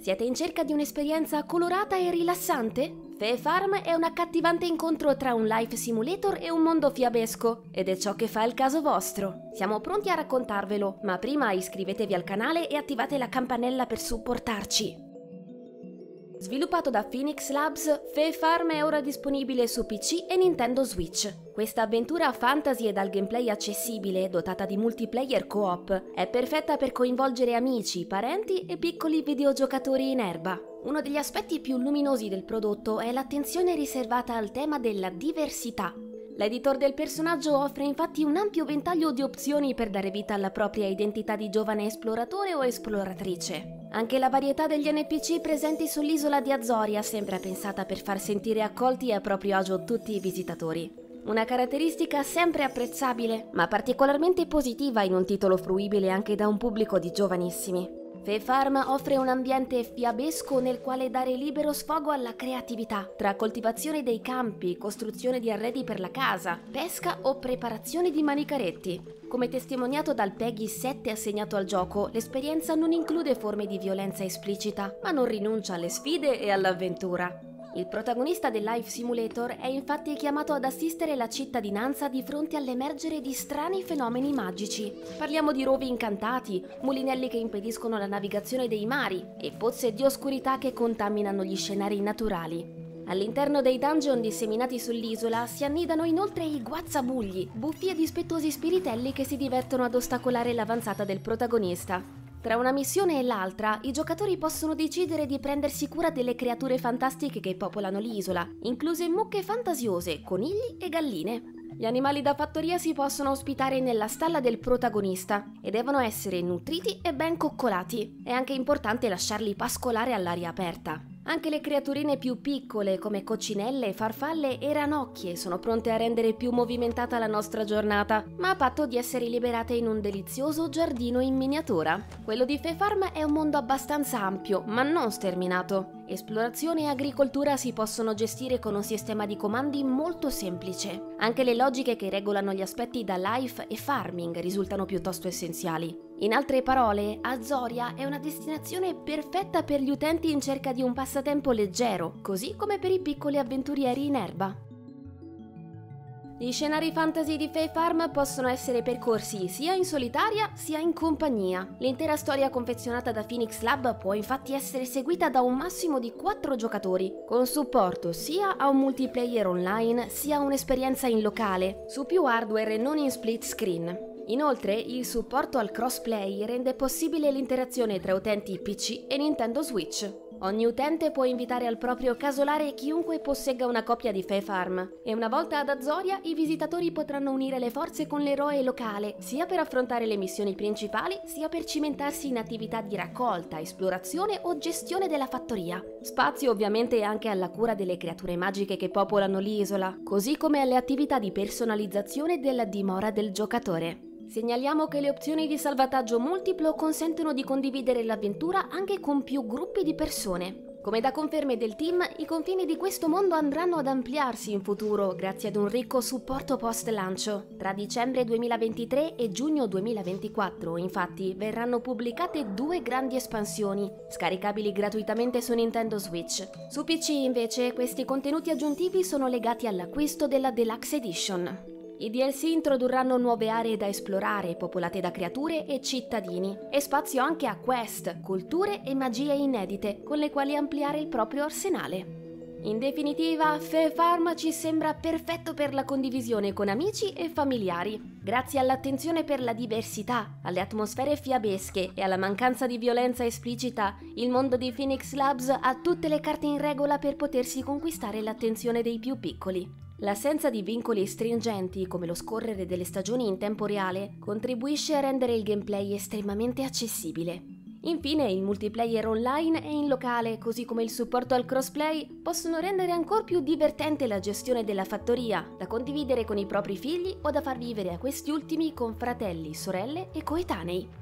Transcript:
Siete in cerca di un'esperienza colorata e rilassante? Fae Farm è un accattivante incontro tra un life simulator e un mondo fiabesco, ed è ciò che fa il caso vostro. Siamo pronti a raccontarvelo, ma prima iscrivetevi al canale e attivate la campanella per supportarci. Sviluppato da Phoenix Labs, Fae Farm è ora disponibile su PC e Nintendo Switch. Questa avventura fantasy e dal gameplay accessibile, dotata di multiplayer co-op, è perfetta per coinvolgere amici, parenti e piccoli videogiocatori in erba. Uno degli aspetti più luminosi del prodotto è l'attenzione riservata al tema della diversità. L'editor del personaggio offre infatti un ampio ventaglio di opzioni per dare vita alla propria identità di giovane esploratore o esploratrice. Anche la varietà degli NPC presenti sull'isola di Azoria sembra pensata per far sentire accolti a proprio agio tutti i visitatori. Una caratteristica sempre apprezzabile, ma particolarmente positiva in un titolo fruibile anche da un pubblico di giovanissimi. Fae Farm offre un ambiente fiabesco nel quale dare libero sfogo alla creatività, tra coltivazione dei campi, costruzione di arredi per la casa, pesca o preparazione di manicaretti. Come testimoniato dal Peggy 7 assegnato al gioco, l'esperienza non include forme di violenza esplicita, ma non rinuncia alle sfide e all'avventura. Il protagonista del Life Simulator è infatti chiamato ad assistere la cittadinanza di fronte all'emergere di strani fenomeni magici. Parliamo di rovi incantati, mulinelli che impediscono la navigazione dei mari e pozze di oscurità che contaminano gli scenari naturali. All'interno dei dungeon disseminati sull'isola si annidano inoltre i guazzabugli, buffi e dispettosi spiritelli che si divertono ad ostacolare l'avanzata del protagonista. Tra una missione e l'altra, i giocatori possono decidere di prendersi cura delle creature fantastiche che popolano l'isola, incluse mucche fantasiose, conigli e galline. Gli animali da fattoria si possono ospitare nella stalla del protagonista e devono essere nutriti e ben coccolati. È anche importante lasciarli pascolare all'aria aperta. Anche le creaturine più piccole come coccinelle, farfalle e ranocchie sono pronte a rendere più movimentata la nostra giornata, ma a patto di essere liberate in un delizioso giardino in miniatura. Quello di Fe Farm è un mondo abbastanza ampio, ma non sterminato. Esplorazione e agricoltura si possono gestire con un sistema di comandi molto semplice. Anche le logiche che regolano gli aspetti da life e farming risultano piuttosto essenziali. In altre parole, Azoria è una destinazione perfetta per gli utenti in cerca di un passatempo leggero, così come per i piccoli avventurieri in erba. Gli scenari fantasy di Fae Farm possono essere percorsi sia in solitaria sia in compagnia. L'intera storia confezionata da Phoenix Lab può infatti essere seguita da un massimo di 4 giocatori, con supporto sia a un multiplayer online sia a un'esperienza in locale, su più hardware e non in split screen. Inoltre, il supporto al crossplay rende possibile l'interazione tra utenti PC e Nintendo Switch. Ogni utente può invitare al proprio casolare chiunque possegga una copia di Fae Farm e una volta ad Azoria i visitatori potranno unire le forze con l'eroe locale, sia per affrontare le missioni principali, sia per cimentarsi in attività di raccolta, esplorazione o gestione della fattoria. Spazio ovviamente anche alla cura delle creature magiche che popolano l'isola, così come alle attività di personalizzazione della dimora del giocatore. Segnaliamo che le opzioni di salvataggio multiplo consentono di condividere l'avventura anche con più gruppi di persone. Come da conferme del team, i confini di questo mondo andranno ad ampliarsi in futuro grazie ad un ricco supporto post-lancio. Tra dicembre 2023 e giugno 2024, infatti, verranno pubblicate due grandi espansioni, scaricabili gratuitamente su Nintendo Switch. Su PC, invece, questi contenuti aggiuntivi sono legati all'acquisto della Deluxe Edition. I DLC introdurranno nuove aree da esplorare, popolate da creature e cittadini, e spazio anche a quest, culture e magie inedite, con le quali ampliare il proprio arsenale. In definitiva, Fe Farm ci sembra perfetto per la condivisione con amici e familiari. Grazie all'attenzione per la diversità, alle atmosfere fiabesche e alla mancanza di violenza esplicita, il mondo di Phoenix Labs ha tutte le carte in regola per potersi conquistare l'attenzione dei più piccoli. L'assenza di vincoli stringenti, come lo scorrere delle stagioni in tempo reale, contribuisce a rendere il gameplay estremamente accessibile. Infine, il multiplayer online e in locale, così come il supporto al crossplay, possono rendere ancora più divertente la gestione della fattoria, da condividere con i propri figli o da far vivere a questi ultimi con fratelli, sorelle e coetanei.